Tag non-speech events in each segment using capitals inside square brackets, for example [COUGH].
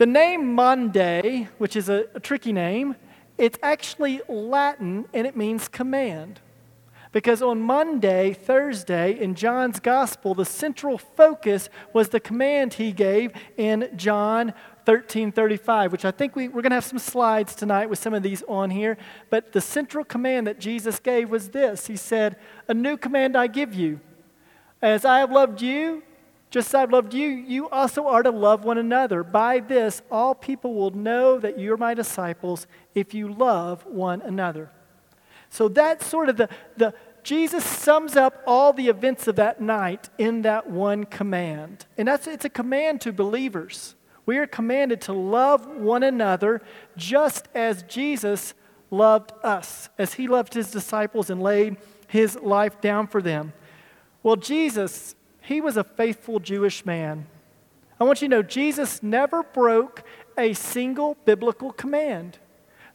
the name Maundy, which is a, a tricky name, it's actually Latin and it means command. Because on Maundy, Thursday, in John's gospel, the central focus was the command he gave in John 13 35, which I think we, we're going to have some slides tonight with some of these on here. But the central command that Jesus gave was this He said, A new command I give you. As I have loved you, just as I've loved you, you also are to love one another. By this, all people will know that you're my disciples if you love one another. So that's sort of the, the Jesus sums up all the events of that night in that one command. And that's it's a command to believers. We are commanded to love one another just as Jesus loved us, as he loved his disciples and laid his life down for them. Well, Jesus, he was a faithful Jewish man. I want you to know Jesus never broke a single biblical command.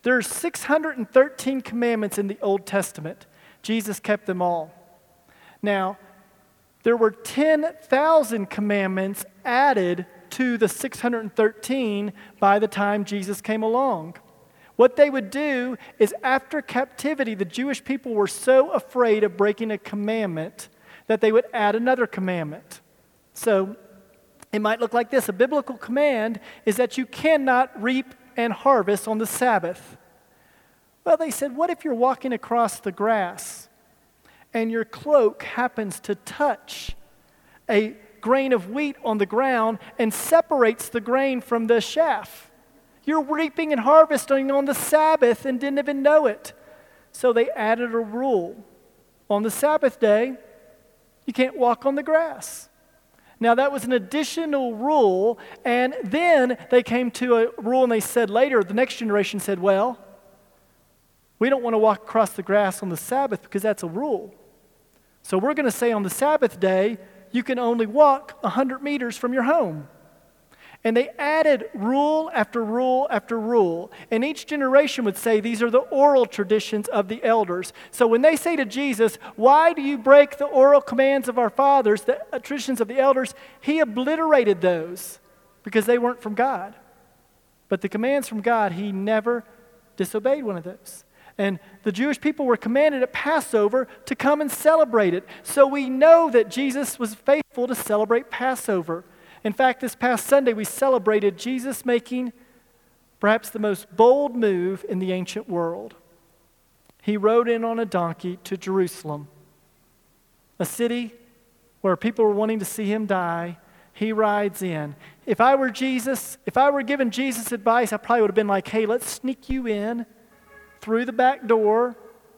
There are 613 commandments in the Old Testament. Jesus kept them all. Now, there were 10,000 commandments added to the 613 by the time Jesus came along. What they would do is, after captivity, the Jewish people were so afraid of breaking a commandment that they would add another commandment. So it might look like this a biblical command is that you cannot reap and harvest on the Sabbath. Well, they said, what if you're walking across the grass and your cloak happens to touch a grain of wheat on the ground and separates the grain from the chaff. You're reaping and harvesting on the Sabbath and didn't even know it. So they added a rule. On the Sabbath day, you can't walk on the grass. Now, that was an additional rule, and then they came to a rule and they said later, the next generation said, Well, we don't want to walk across the grass on the Sabbath because that's a rule. So we're going to say on the Sabbath day, you can only walk 100 meters from your home. And they added rule after rule after rule. And each generation would say, These are the oral traditions of the elders. So when they say to Jesus, Why do you break the oral commands of our fathers, the uh, traditions of the elders? He obliterated those because they weren't from God. But the commands from God, he never disobeyed one of those. And the Jewish people were commanded at Passover to come and celebrate it. So we know that Jesus was faithful to celebrate Passover. In fact, this past Sunday we celebrated Jesus making perhaps the most bold move in the ancient world. He rode in on a donkey to Jerusalem, a city where people were wanting to see him die. He rides in. If I were Jesus, if I were giving Jesus advice, I probably would have been like, hey, let's sneak you in through the back door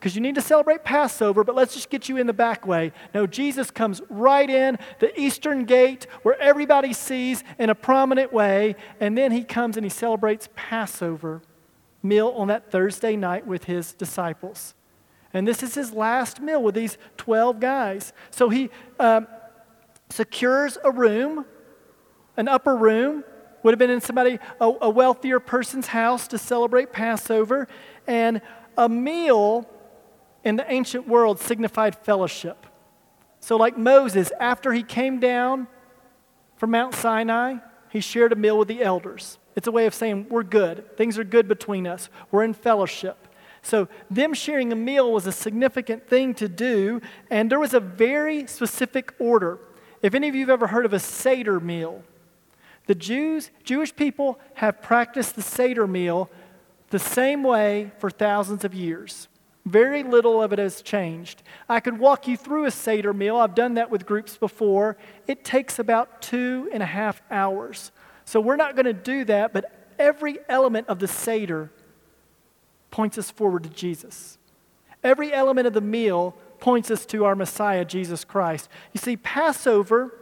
because you need to celebrate Passover, but let's just get you in the back way. No, Jesus comes right in the eastern gate where everybody sees in a prominent way, and then he comes and he celebrates Passover meal on that Thursday night with his disciples. And this is his last meal with these 12 guys. So he um, secures a room, an upper room, would have been in somebody, a, a wealthier person's house to celebrate Passover. And a meal in the ancient world signified fellowship. So, like Moses, after he came down from Mount Sinai, he shared a meal with the elders. It's a way of saying, We're good. Things are good between us. We're in fellowship. So, them sharing a meal was a significant thing to do, and there was a very specific order. If any of you have ever heard of a Seder meal, the Jews, Jewish people have practiced the Seder meal the same way for thousands of years. Very little of it has changed. I could walk you through a Seder meal. I've done that with groups before. It takes about two and a half hours. So we're not going to do that, but every element of the Seder points us forward to Jesus. Every element of the meal points us to our Messiah, Jesus Christ. You see, Passover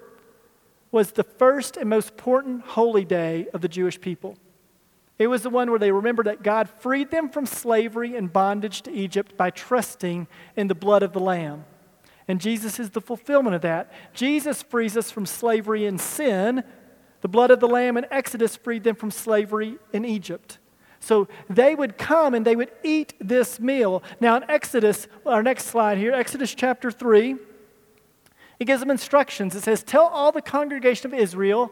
was the first and most important holy day of the Jewish people. It was the one where they remembered that God freed them from slavery and bondage to Egypt by trusting in the blood of the Lamb. And Jesus is the fulfillment of that. Jesus frees us from slavery and sin. The blood of the Lamb in Exodus freed them from slavery in Egypt. So they would come and they would eat this meal. Now, in Exodus, our next slide here, Exodus chapter 3, it gives them instructions. It says, Tell all the congregation of Israel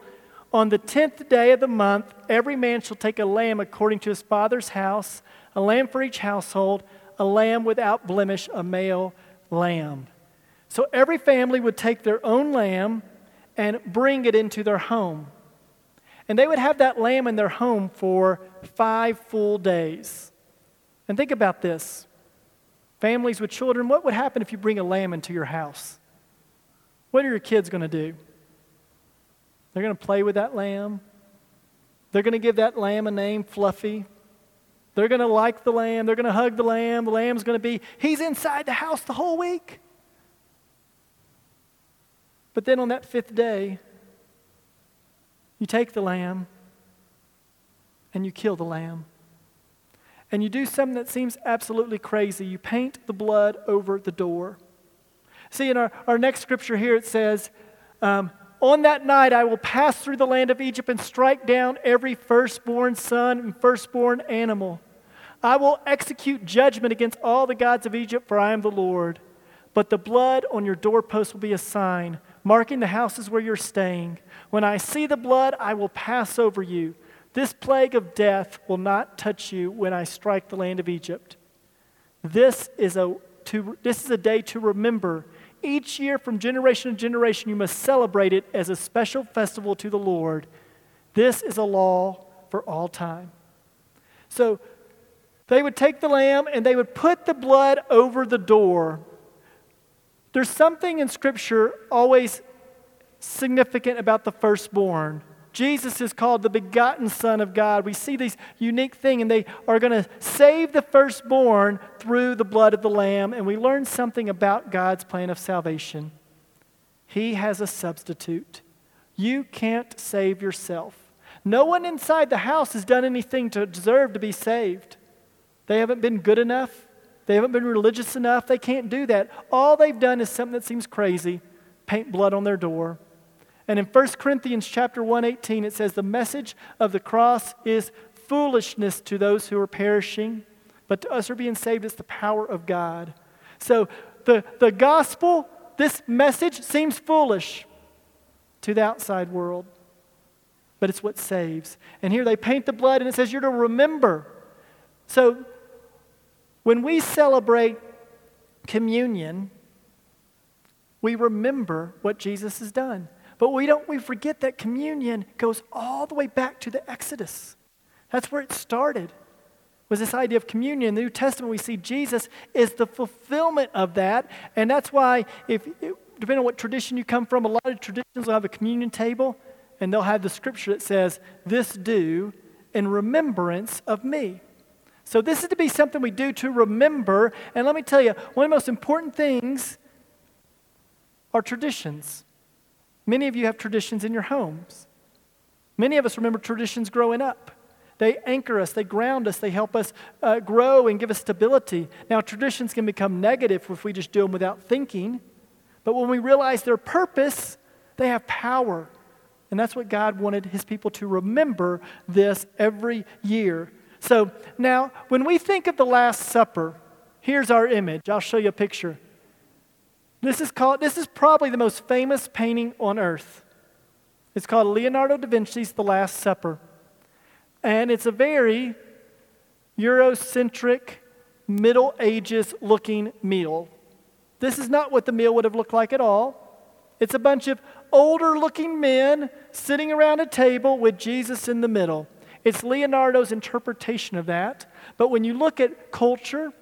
On the tenth day of the month, every man shall take a lamb according to his father's house, a lamb for each household, a lamb without blemish, a male lamb. So every family would take their own lamb and bring it into their home. And they would have that lamb in their home for five full days. And think about this families with children, what would happen if you bring a lamb into your house? What are your kids going to do? They're going to play with that lamb. They're going to give that lamb a name, Fluffy. They're going to like the lamb. They're going to hug the lamb. The lamb's going to be, he's inside the house the whole week. But then on that fifth day, you take the lamb and you kill the lamb. And you do something that seems absolutely crazy. You paint the blood over the door. See, in our, our next scripture here, it says, um, On that night I will pass through the land of Egypt and strike down every firstborn son and firstborn animal. I will execute judgment against all the gods of Egypt, for I am the Lord. But the blood on your doorpost will be a sign, marking the houses where you're staying. When I see the blood, I will pass over you. This plague of death will not touch you when I strike the land of Egypt. This is a, to, this is a day to remember. Each year, from generation to generation, you must celebrate it as a special festival to the Lord. This is a law for all time. So they would take the lamb and they would put the blood over the door there's something in Scripture always significant about the firstborn. Jesus is called the begotten Son of God. We see these unique thing, and they are going to save the firstborn through the blood of the Lamb. And we learn something about God's plan of salvation. He has a substitute. You can't save yourself. No one inside the house has done anything to deserve to be saved. They haven't been good enough. They haven't been religious enough. They can't do that. All they've done is something that seems crazy paint blood on their door. And in 1 Corinthians chapter 118 it says the message of the cross is foolishness to those who are perishing, but to us who are being saved it's the power of God. So the, the gospel, this message seems foolish to the outside world, but it's what saves. And here they paint the blood and it says you're to remember. So when we celebrate communion, we remember what Jesus has done. But we don't we forget that communion goes all the way back to the Exodus. That's where it started. Was this idea of communion. In the New Testament we see Jesus is the fulfillment of that, and that's why if depending on what tradition you come from, a lot of traditions will have a communion table and they'll have the scripture that says, "This do in remembrance of me." So, this is to be something we do to remember. And let me tell you, one of the most important things are traditions. Many of you have traditions in your homes. Many of us remember traditions growing up. They anchor us, they ground us, they help us uh, grow and give us stability. Now, traditions can become negative if we just do them without thinking. But when we realize their purpose, they have power. And that's what God wanted his people to remember this every year. So now, when we think of the Last Supper, here's our image. I'll show you a picture. This is called this is probably the most famous painting on earth. It's called Leonardo da Vinci's The Last Supper. And it's a very Eurocentric, Middle Ages looking meal. This is not what the meal would have looked like at all. It's a bunch of older looking men sitting around a table with Jesus in the middle. It's Leonardo's interpretation of that. But when you look at culture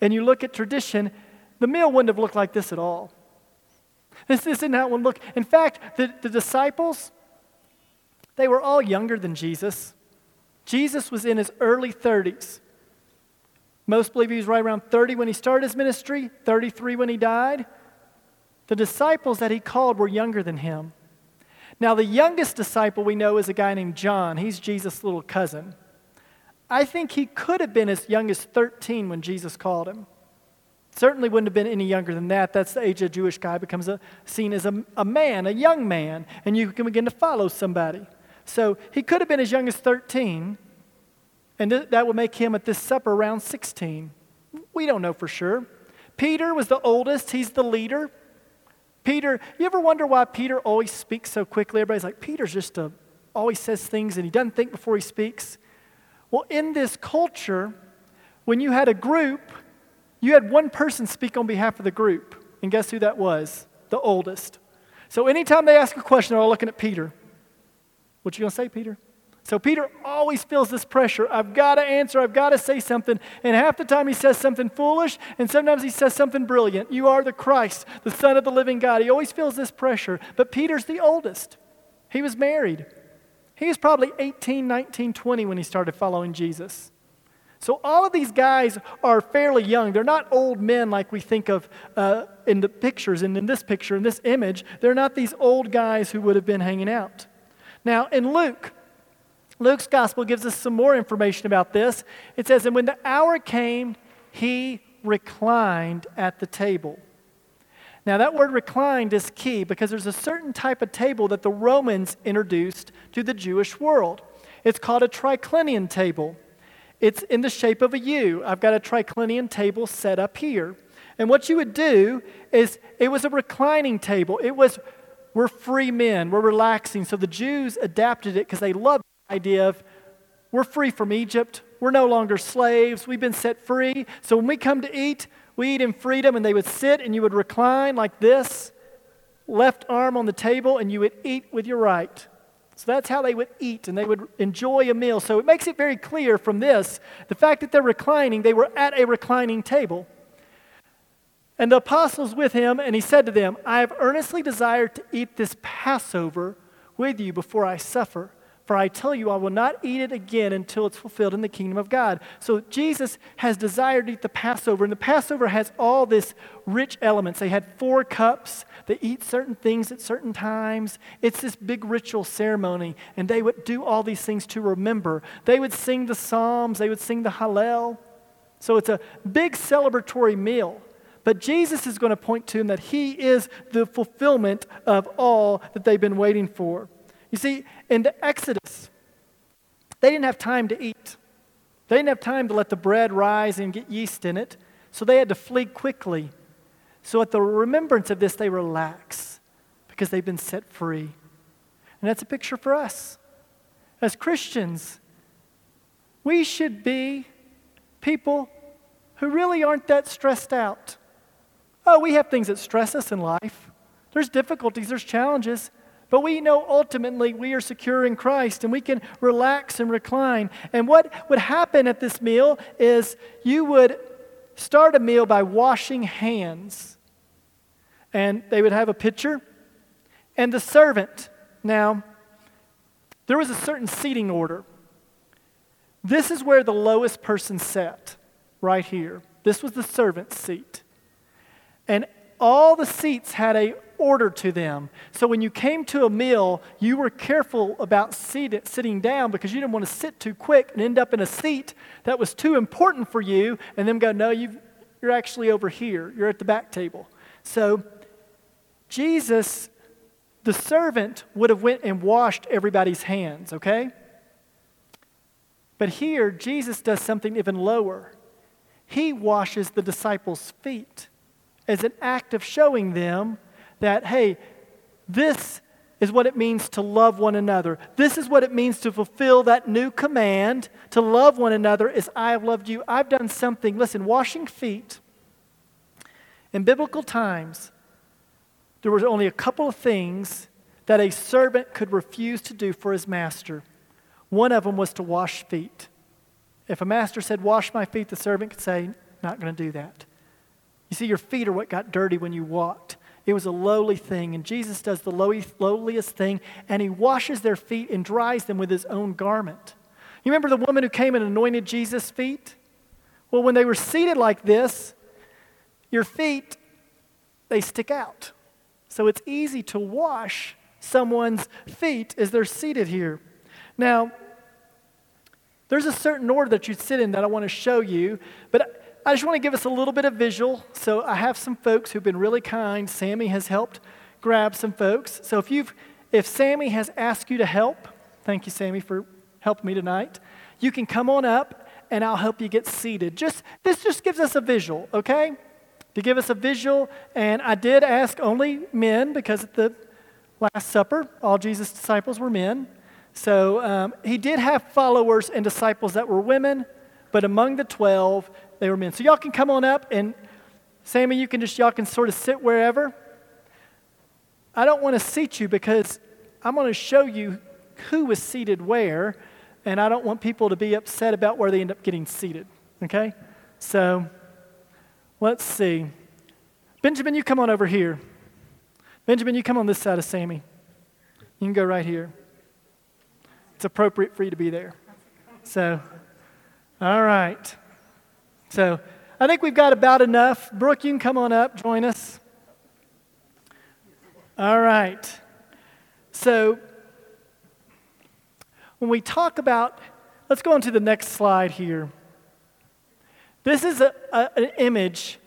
and you look at tradition, the meal wouldn't have looked like this at all. This, this isn't how it would look. In fact, the, the disciples, they were all younger than Jesus. Jesus was in his early 30s. Most believe he was right around 30 when he started his ministry, 33 when he died. The disciples that he called were younger than him. Now, the youngest disciple we know is a guy named John. He's Jesus' little cousin. I think he could have been as young as 13 when Jesus called him. Certainly wouldn't have been any younger than that. That's the age a Jewish guy becomes a, seen as a, a man, a young man, and you can begin to follow somebody. So he could have been as young as 13, and th- that would make him at this supper around 16. We don't know for sure. Peter was the oldest, he's the leader. Peter, you ever wonder why Peter always speaks so quickly? Everybody's like, Peter's just an always says things and he doesn't think before he speaks. Well, in this culture, when you had a group, you had one person speak on behalf of the group. And guess who that was? The oldest. So anytime they ask a question, they're all looking at Peter. What you gonna say, Peter? So Peter always feels this pressure. I've got to answer, I've got to say something. And half the time he says something foolish, and sometimes he says something brilliant. You are the Christ, the Son of the living God. He always feels this pressure. But Peter's the oldest. He was married. He was probably 18, 19, 20 when he started following Jesus. So all of these guys are fairly young. They're not old men like we think of uh, in the pictures and in this picture, in this image. They're not these old guys who would have been hanging out. Now, in Luke, Luke's gospel gives us some more information about this. It says, And when the hour came, he reclined at the table. Now, that word reclined is key because there's a certain type of table that the Romans introduced to the Jewish world. It's called a triclinium table. It's in the shape of a U. I've got a triclinium table set up here. And what you would do is it was a reclining table. It was, we're free men, we're relaxing. So the Jews adapted it because they loved the idea of we're free from Egypt, we're no longer slaves, we've been set free. So when we come to eat, we eat in freedom, and they would sit and you would recline like this, left arm on the table, and you would eat with your right. So that's how they would eat and they would enjoy a meal. So it makes it very clear from this the fact that they're reclining, they were at a reclining table. And the apostles with him, and he said to them, I have earnestly desired to eat this Passover with you before I suffer. For I tell you, I will not eat it again until it's fulfilled in the kingdom of God. So Jesus has desired to eat the Passover, and the Passover has all this rich elements. They had four cups. They eat certain things at certain times. It's this big ritual ceremony, and they would do all these things to remember. They would sing the Psalms. They would sing the Hallel. So it's a big celebratory meal. But Jesus is going to point to him that he is the fulfillment of all that they've been waiting for. You see, in the Exodus, they didn't have time to eat. They didn't have time to let the bread rise and get yeast in it, so they had to flee quickly. So, at the remembrance of this, they relax because they've been set free. And that's a picture for us. As Christians, we should be people who really aren't that stressed out. Oh, we have things that stress us in life. There's difficulties, there's challenges. But we know ultimately we are secure in Christ and we can relax and recline. And what would happen at this meal is you would start a meal by washing hands. And they would have a pitcher. And the servant, now, there was a certain seating order. This is where the lowest person sat, right here. This was the servant's seat. And all the seats had a order to them. So when you came to a meal, you were careful about sitting down because you didn't want to sit too quick and end up in a seat that was too important for you, and then go, no, you you're actually over here. You're at the back table. So Jesus, the servant, would have went and washed everybody's hands, okay? But here, Jesus does something even lower. He washes the disciples' feet as an act of showing them that, hey, this is what it means to love one another. This is what it means to fulfill that new command to love one another as I have loved you. I've done something. Listen, washing feet in biblical times, there was only a couple of things that a servant could refuse to do for his master. One of them was to wash feet. If a master said, Wash my feet, the servant could say, Not going to do that. You see, your feet are what got dirty when you walked. It was a lowly thing. And Jesus does the lowliest thing, and he washes their feet and dries them with his own garment. You remember the woman who came and anointed Jesus' feet? Well, when they were seated like this, your feet, they stick out. So it's easy to wash someone's feet as they're seated here. Now, there's a certain order that you sit in that I want to show you, but I just want to give us a little bit of visual. So I have some folks who've been really kind. Sammy has helped grab some folks. So if you've if Sammy has asked you to help, thank you, Sammy, for helping me tonight. You can come on up and I'll help you get seated. Just this just gives us a visual, okay? To give us a visual, and I did ask only men because at the Last Supper, all Jesus' disciples were men. So um, he did have followers and disciples that were women, but among the 12, they were men. So y'all can come on up and Sammy, you can just, y'all can sort of sit wherever. I don't want to seat you because I'm going to show you who was seated where, and I don't want people to be upset about where they end up getting seated. Okay? So let's see. Benjamin, you come on over here. Benjamin, you come on this side of Sammy. You can go right here. It's appropriate for you to be there. So, all right. So, I think we've got about enough. Brooke, you can come on up, join us. All right. So, when we talk about, let's go on to the next slide here. This is a, a, an image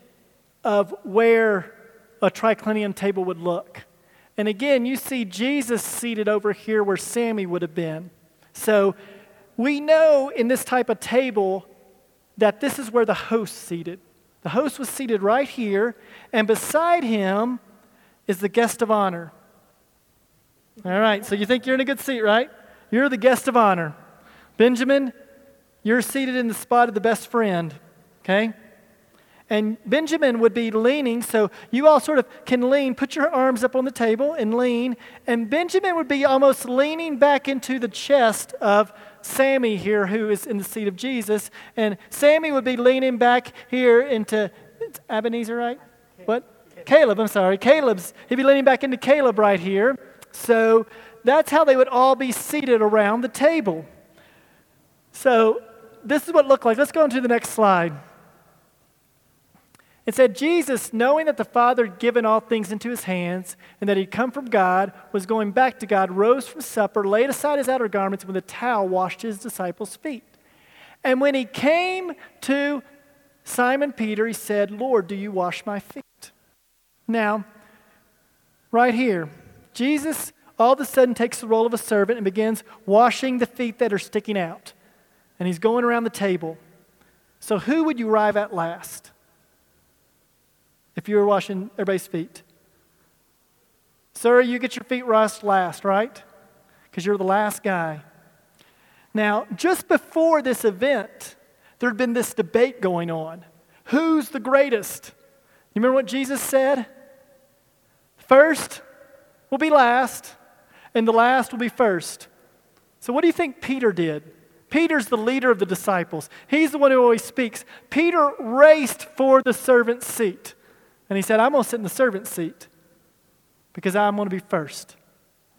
of where a triclinium table would look. And again, you see Jesus seated over here where Sammy would have been. So we know in this type of table that this is where the host seated. The host was seated right here, and beside him is the guest of honor. All right, so you think you're in a good seat, right? You're the guest of honor. Benjamin, you're seated in the spot of the best friend, okay? And Benjamin would be leaning, so you all sort of can lean, put your arms up on the table and lean. And Benjamin would be almost leaning back into the chest of Sammy here, who is in the seat of Jesus. And Sammy would be leaning back here into Ebenezer, right? What? Caleb, I'm sorry. Caleb's, he'd be leaning back into Caleb right here. So that's how they would all be seated around the table. So this is what it looked like. Let's go on to the next slide. It said, Jesus, knowing that the Father had given all things into his hands and that he'd come from God, was going back to God, rose from supper, laid aside his outer garments, and with a towel washed his disciples' feet. And when he came to Simon Peter, he said, Lord, do you wash my feet? Now, right here, Jesus all of a sudden takes the role of a servant and begins washing the feet that are sticking out. And he's going around the table. So, who would you arrive at last? If you were washing everybody's feet. Sir, you get your feet washed last, right? Because you're the last guy. Now, just before this event, there had been this debate going on. Who's the greatest? You remember what Jesus said? First will be last, and the last will be first. So, what do you think Peter did? Peter's the leader of the disciples. He's the one who always speaks. Peter raced for the servant's seat. And he said, I'm going to sit in the servant seat because I'm going to be first.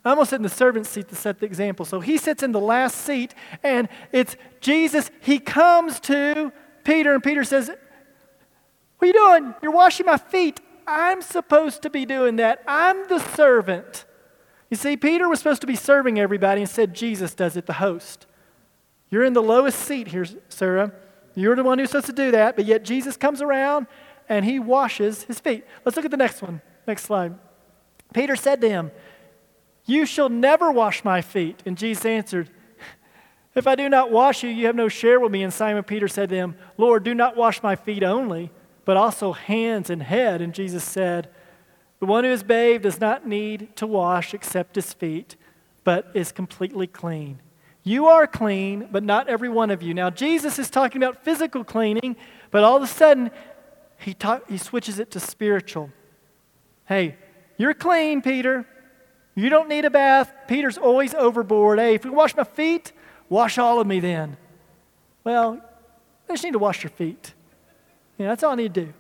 I'm going to sit in the servant seat to set the example. So he sits in the last seat, and it's Jesus. He comes to Peter, and Peter says, What are you doing? You're washing my feet. I'm supposed to be doing that. I'm the servant. You see, Peter was supposed to be serving everybody, and said Jesus does it, the host. You're in the lowest seat here, Sarah. You're the one who's supposed to do that, but yet Jesus comes around and he washes his feet. Let's look at the next one. Next slide. Peter said to him, You shall never wash my feet. And Jesus answered, If I do not wash you, you have no share with me. And Simon Peter said to him, Lord, do not wash my feet only, but also hands and head. And Jesus said, The one who is bathed does not need to wash except his feet, but is completely clean. You are clean, but not every one of you. Now, Jesus is talking about physical cleaning, but all of a sudden, he, talk, he switches it to spiritual. Hey, you're clean, Peter. You don't need a bath. Peter's always overboard. Hey, if you wash my feet, wash all of me then. Well, I just need to wash your feet. Yeah, that's all I need to do.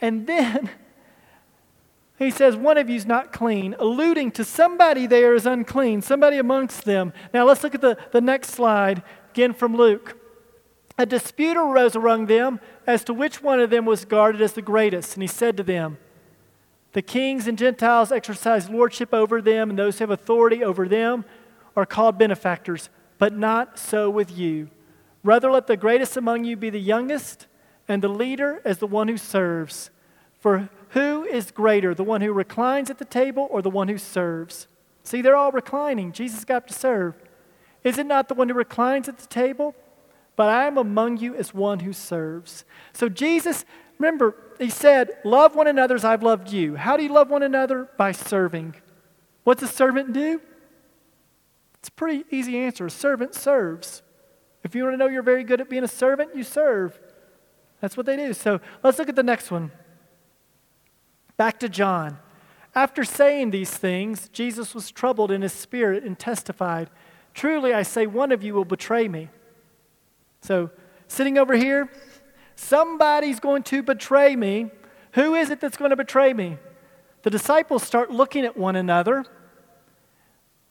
And then [LAUGHS] he says, One of you's not clean, alluding to somebody there is unclean, somebody amongst them. Now let's look at the, the next slide, again from Luke. A dispute arose among them as to which one of them was regarded as the greatest. And he said to them, The kings and Gentiles exercise lordship over them, and those who have authority over them are called benefactors, but not so with you. Rather, let the greatest among you be the youngest, and the leader as the one who serves. For who is greater, the one who reclines at the table or the one who serves? See, they're all reclining. Jesus got to serve. Is it not the one who reclines at the table? But I am among you as one who serves. So, Jesus, remember, he said, Love one another as I've loved you. How do you love one another? By serving. What's a servant do? It's a pretty easy answer. A servant serves. If you want to know you're very good at being a servant, you serve. That's what they do. So let's look at the next one. Back to John. After saying these things, Jesus was troubled in his spirit and testified, Truly I say, one of you will betray me. So, sitting over here, somebody's going to betray me. Who is it that's going to betray me? The disciples start looking at one another,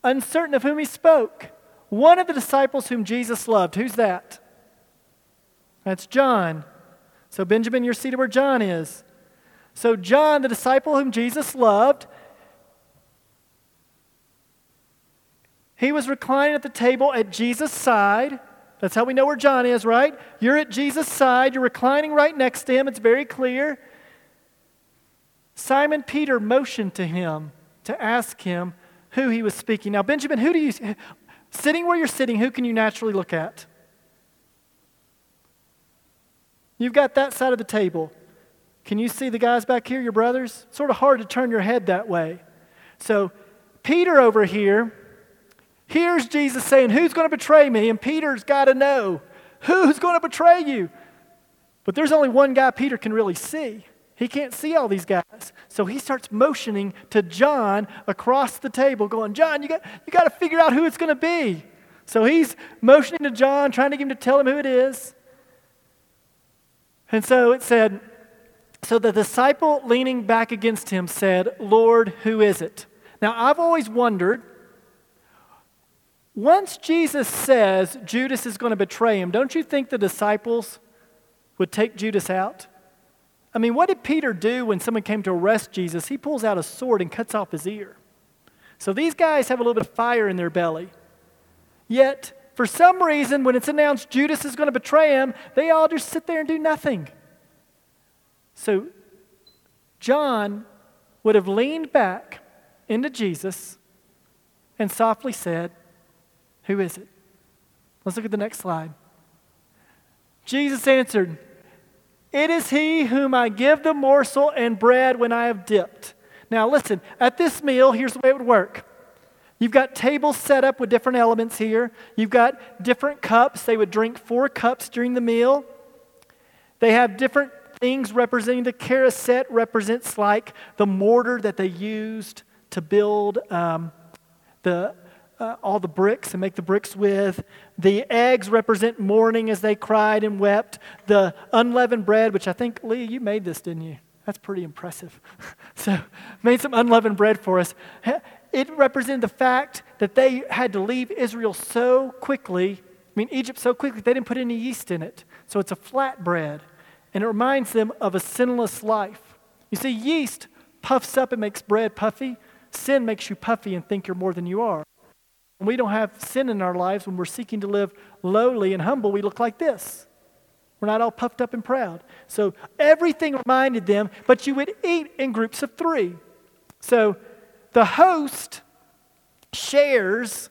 uncertain of whom he spoke. One of the disciples whom Jesus loved. Who's that? That's John. So, Benjamin, you're seated where John is. So, John, the disciple whom Jesus loved, he was reclining at the table at Jesus' side. That's how we know where John is, right? You're at Jesus' side, you're reclining right next to him, it's very clear. Simon Peter motioned to him to ask him who he was speaking. Now, Benjamin, who do you, sitting where you're sitting, who can you naturally look at? You've got that side of the table. Can you see the guys back here, your brothers? Sort of hard to turn your head that way. So, Peter over here, here's Jesus saying, Who's going to betray me? And Peter's got to know who's going to betray you. But there's only one guy Peter can really see. He can't see all these guys. So he starts motioning to John across the table, going, John, you got, you got to figure out who it's going to be. So he's motioning to John, trying to get him to tell him who it is. And so it said, so the disciple leaning back against him said, Lord, who is it? Now, I've always wondered once Jesus says Judas is going to betray him, don't you think the disciples would take Judas out? I mean, what did Peter do when someone came to arrest Jesus? He pulls out a sword and cuts off his ear. So these guys have a little bit of fire in their belly. Yet, for some reason, when it's announced Judas is going to betray him, they all just sit there and do nothing. So John would have leaned back into Jesus and softly said, Who is it? Let's look at the next slide. Jesus answered, It is he whom I give the morsel and bread when I have dipped. Now, listen, at this meal, here's the way it would work. You've got tables set up with different elements here. You've got different cups. They would drink four cups during the meal. They have different things representing the charoset represents like the mortar that they used to build um, the, uh, all the bricks and make the bricks with. The eggs represent mourning as they cried and wept. The unleavened bread, which I think, Lee, you made this, didn't you? That's pretty impressive. [LAUGHS] so, made some unleavened bread for us. It represented the fact that they had to leave Israel so quickly, I mean, Egypt so quickly, they didn't put any yeast in it. So, it's a flat bread and it reminds them of a sinless life. You see, yeast puffs up and makes bread puffy. Sin makes you puffy and think you're more than you are. When we don't have sin in our lives, when we're seeking to live lowly and humble, we look like this. We're not all puffed up and proud. So everything reminded them, but you would eat in groups of three. So the host shares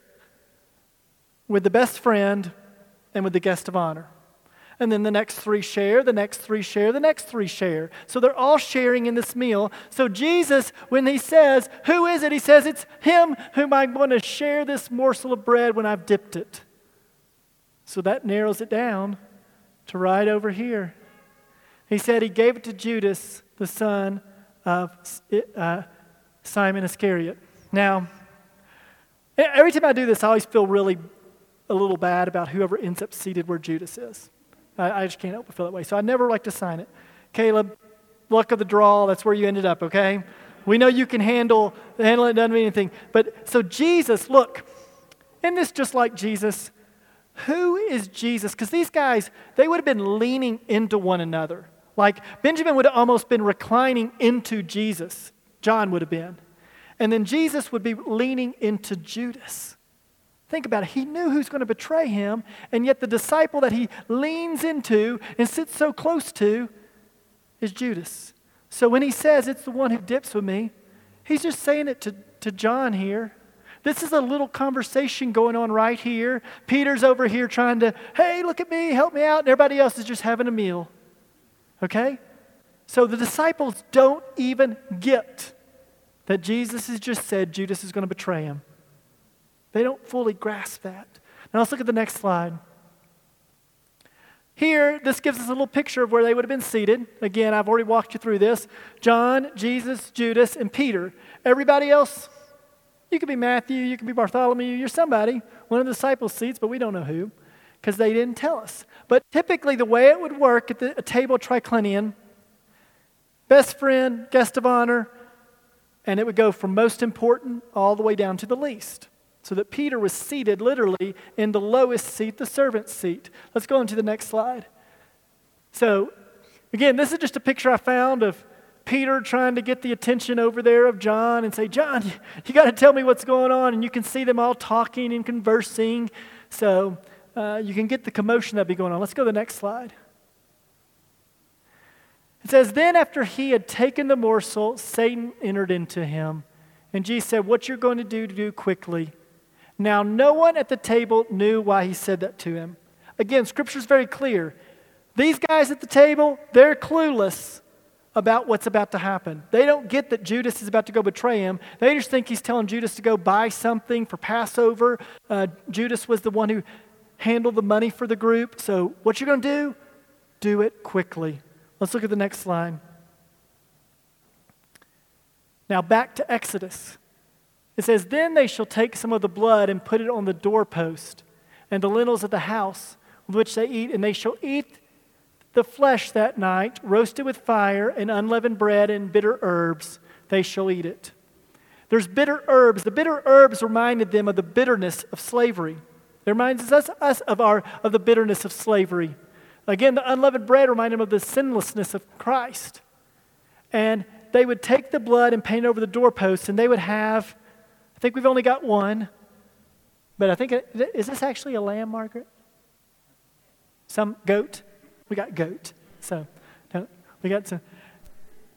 with the best friend and with the guest of honor. And then the next three share, the next three share, the next three share. So they're all sharing in this meal. So Jesus, when he says, Who is it? He says, It's him whom I'm going to share this morsel of bread when I've dipped it. So that narrows it down to right over here. He said he gave it to Judas, the son of uh, Simon Iscariot. Now, every time I do this, I always feel really a little bad about whoever ends up seated where Judas is. I, I just can't help but feel that way. So I never like to sign it. Caleb, luck of the draw, that's where you ended up, okay? We know you can handle, handle it, doesn't mean anything. But so Jesus, look, isn't this just like Jesus? Who is Jesus? Because these guys, they would have been leaning into one another. Like Benjamin would have almost been reclining into Jesus. John would have been. And then Jesus would be leaning into Judas. Think about it. He knew who's going to betray him, and yet the disciple that he leans into and sits so close to is Judas. So when he says it's the one who dips with me, he's just saying it to, to John here. This is a little conversation going on right here. Peter's over here trying to, hey, look at me, help me out, and everybody else is just having a meal. Okay? So the disciples don't even get that Jesus has just said Judas is going to betray him. They don't fully grasp that. Now let's look at the next slide. Here, this gives us a little picture of where they would have been seated. Again, I've already walked you through this John, Jesus, Judas, and Peter. Everybody else, you could be Matthew, you could be Bartholomew, you're somebody, one of the disciples' seats, but we don't know who because they didn't tell us. But typically, the way it would work at the table triclinium, best friend, guest of honor, and it would go from most important all the way down to the least so that Peter was seated literally in the lowest seat, the servant's seat. Let's go on to the next slide. So, again, this is just a picture I found of Peter trying to get the attention over there of John and say, John, you got to tell me what's going on. And you can see them all talking and conversing. So, uh, you can get the commotion that be going on. Let's go to the next slide. It says, Then after he had taken the morsel, Satan entered into him. And Jesus said, What you're going to do, to do quickly. Now, no one at the table knew why he said that to him. Again, scripture is very clear. These guys at the table, they're clueless about what's about to happen. They don't get that Judas is about to go betray him. They just think he's telling Judas to go buy something for Passover. Uh, Judas was the one who handled the money for the group. So, what you're going to do, do it quickly. Let's look at the next slide. Now, back to Exodus. It says, Then they shall take some of the blood and put it on the doorpost and the lintels of the house with which they eat, and they shall eat the flesh that night, roasted with fire and unleavened bread and bitter herbs. They shall eat it. There's bitter herbs. The bitter herbs reminded them of the bitterness of slavery. It reminds us, us of, our, of the bitterness of slavery. Again, the unleavened bread reminded them of the sinlessness of Christ. And they would take the blood and paint over the doorposts, and they would have think we've only got one, but I think, is this actually a lamb, Margaret? Some goat? We got goat. So, we got some.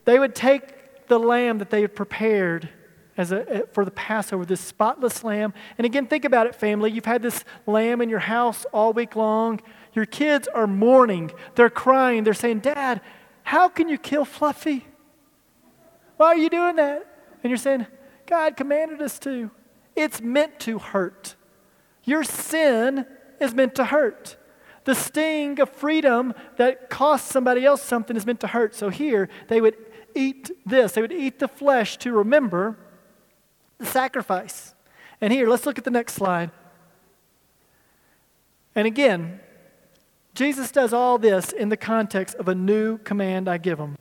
They would take the lamb that they had prepared as a, for the Passover, this spotless lamb. And again, think about it, family. You've had this lamb in your house all week long. Your kids are mourning. They're crying. They're saying, Dad, how can you kill Fluffy? Why are you doing that? And you're saying, God commanded us to. It's meant to hurt. Your sin is meant to hurt. The sting of freedom that costs somebody else something is meant to hurt. So here, they would eat this. They would eat the flesh to remember the sacrifice. And here, let's look at the next slide. And again, Jesus does all this in the context of a new command I give them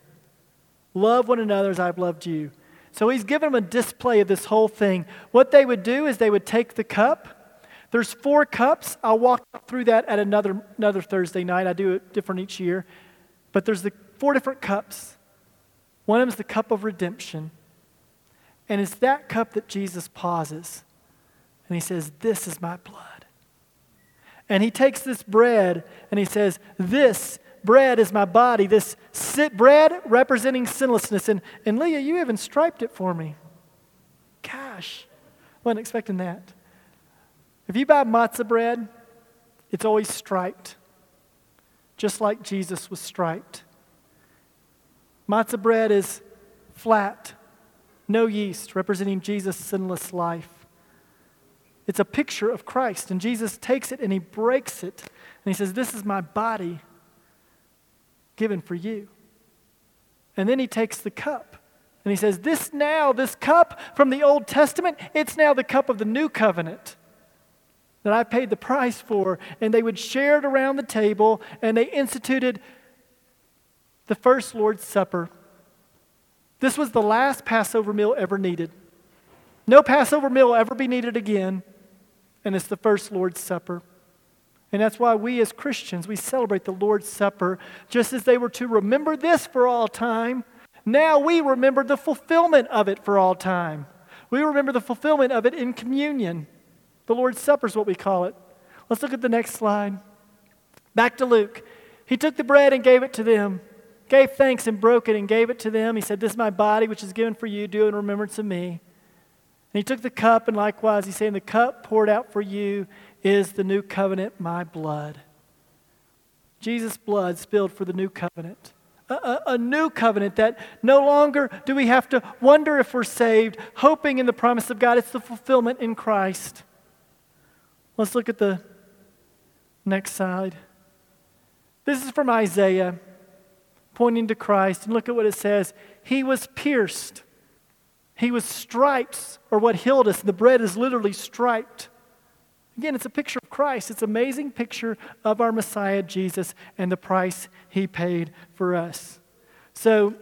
love one another as I've loved you. So he's given them a display of this whole thing. What they would do is they would take the cup. There's four cups. I'll walk through that at another, another Thursday night. I do it different each year. But there's the four different cups. One of them is the cup of redemption. And it's that cup that Jesus pauses. And he says, This is my blood. And he takes this bread and he says, This bread is my body, this bread representing sinlessness. And, and Leah, you even striped it for me. Gosh, wasn't expecting that. If you buy matzah bread, it's always striped, just like Jesus was striped. Matzah bread is flat, no yeast, representing Jesus' sinless life. It's a picture of Christ, and Jesus takes it and he breaks it, and he says, This is my body given for you. And then he takes the cup and he says, This now, this cup from the Old Testament, it's now the cup of the new covenant that I paid the price for. And they would share it around the table and they instituted the first Lord's Supper. This was the last Passover meal ever needed. No Passover meal will ever be needed again, and it's the first Lord's Supper. And that's why we as Christians, we celebrate the Lord's Supper just as they were to remember this for all time. Now we remember the fulfillment of it for all time. We remember the fulfillment of it in communion. The Lord's Supper is what we call it. Let's look at the next slide. Back to Luke. He took the bread and gave it to them, gave thanks and broke it and gave it to them. He said, This is my body, which is given for you. Do in remembrance of me. And he took the cup, and likewise, he said, The cup poured out for you is the new covenant, my blood. Jesus' blood spilled for the new covenant. A, a, a, new covenant that no longer do we have to wonder if we're saved, hoping in the promise of God. It's the fulfillment in Christ. Let's look at the next side. This is from Isaiah, pointing to Christ. And look at what it says He was pierced, He was stripes, or what healed us. The bread is literally striped. Again, it's a picture of Christ. It's an amazing picture of our Messiah, Jesus, and the price he paid for us. So,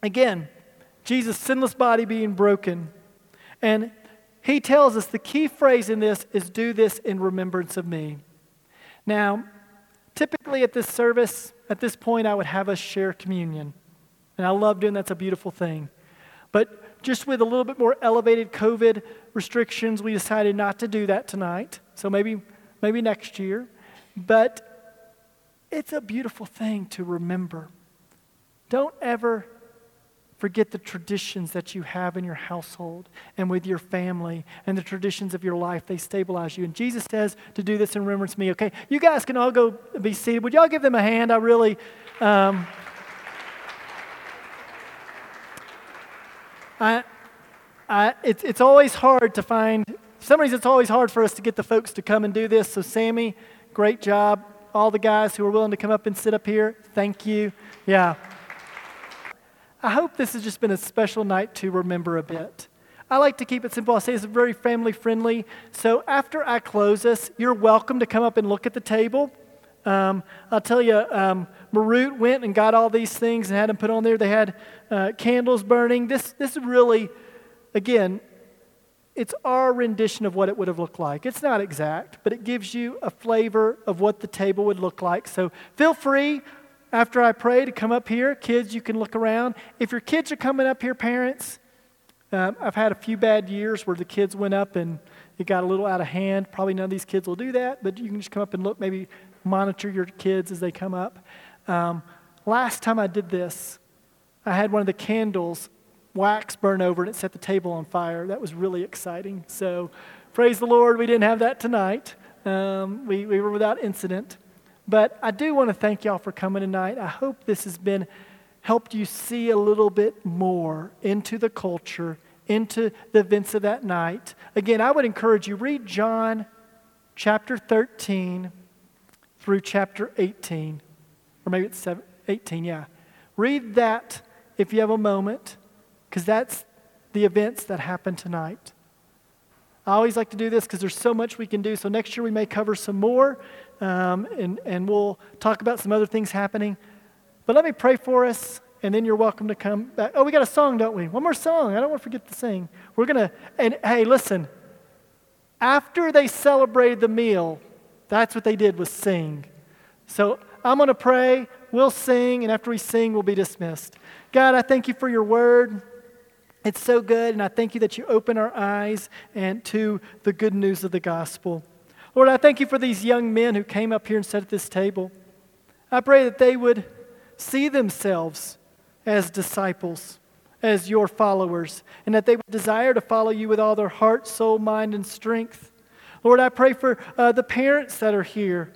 again, Jesus' sinless body being broken. And he tells us the key phrase in this is do this in remembrance of me. Now, typically at this service, at this point, I would have us share communion. And I love doing that's a beautiful thing. But just with a little bit more elevated COVID restrictions, we decided not to do that tonight. So maybe, maybe next year. But it's a beautiful thing to remember. Don't ever forget the traditions that you have in your household and with your family and the traditions of your life. They stabilize you. And Jesus says to do this in remembrance of me. Okay, you guys can all go be seated. Would y'all give them a hand? I really. Um, I, I, it's, it's always hard to find, some reason, it's always hard for us to get the folks to come and do this. So, Sammy, great job. All the guys who are willing to come up and sit up here, thank you. Yeah. I hope this has just been a special night to remember a bit. I like to keep it simple. I say it's very family friendly. So after I close this, you're welcome to come up and look at the table. Um, I'll tell you, um, Marut went and got all these things and had them put on there. They had uh, candles burning. This, this is really Again, it's our rendition of what it would have looked like. It's not exact, but it gives you a flavor of what the table would look like. So feel free after I pray to come up here. Kids, you can look around. If your kids are coming up here, parents, um, I've had a few bad years where the kids went up and it got a little out of hand. Probably none of these kids will do that, but you can just come up and look, maybe monitor your kids as they come up. Um, last time I did this, I had one of the candles wax burn over and it set the table on fire. That was really exciting. So, praise the Lord, we didn't have that tonight. Um, we, we were without incident. But I do want to thank y'all for coming tonight. I hope this has been helped you see a little bit more into the culture, into the events of that night. Again, I would encourage you read John chapter 13 through chapter 18, or maybe it's 18, yeah. Read that if you have a moment because that's the events that happen tonight. I always like to do this because there's so much we can do. So next year we may cover some more um, and, and we'll talk about some other things happening. But let me pray for us and then you're welcome to come back. Oh, we got a song, don't we? One more song. I don't want to forget to sing. We're going to, and hey, listen, after they celebrated the meal, that's what they did was sing. So I'm going to pray, we'll sing, and after we sing, we'll be dismissed. God, I thank you for your word. It's so good, and I thank you that you open our eyes and to the good news of the gospel. Lord, I thank you for these young men who came up here and sat at this table. I pray that they would see themselves as disciples, as your followers, and that they would desire to follow you with all their heart, soul, mind, and strength. Lord, I pray for uh, the parents that are here.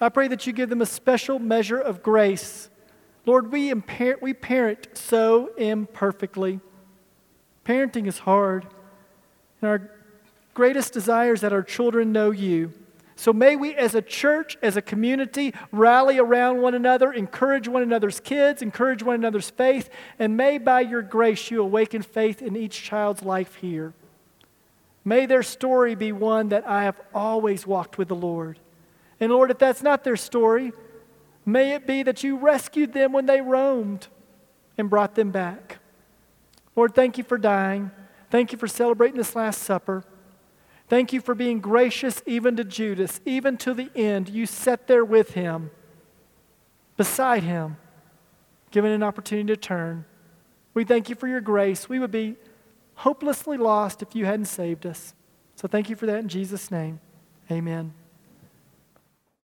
I pray that you give them a special measure of grace. Lord, we, impar- we parent so imperfectly. Parenting is hard. And our greatest desire is that our children know you. So may we, as a church, as a community, rally around one another, encourage one another's kids, encourage one another's faith, and may by your grace you awaken faith in each child's life here. May their story be one that I have always walked with the Lord. And Lord, if that's not their story, may it be that you rescued them when they roamed and brought them back. Lord, thank you for dying. Thank you for celebrating this Last Supper. Thank you for being gracious even to Judas, even to the end. You sat there with him, beside him, given an opportunity to turn. We thank you for your grace. We would be hopelessly lost if you hadn't saved us. So thank you for that in Jesus' name. Amen.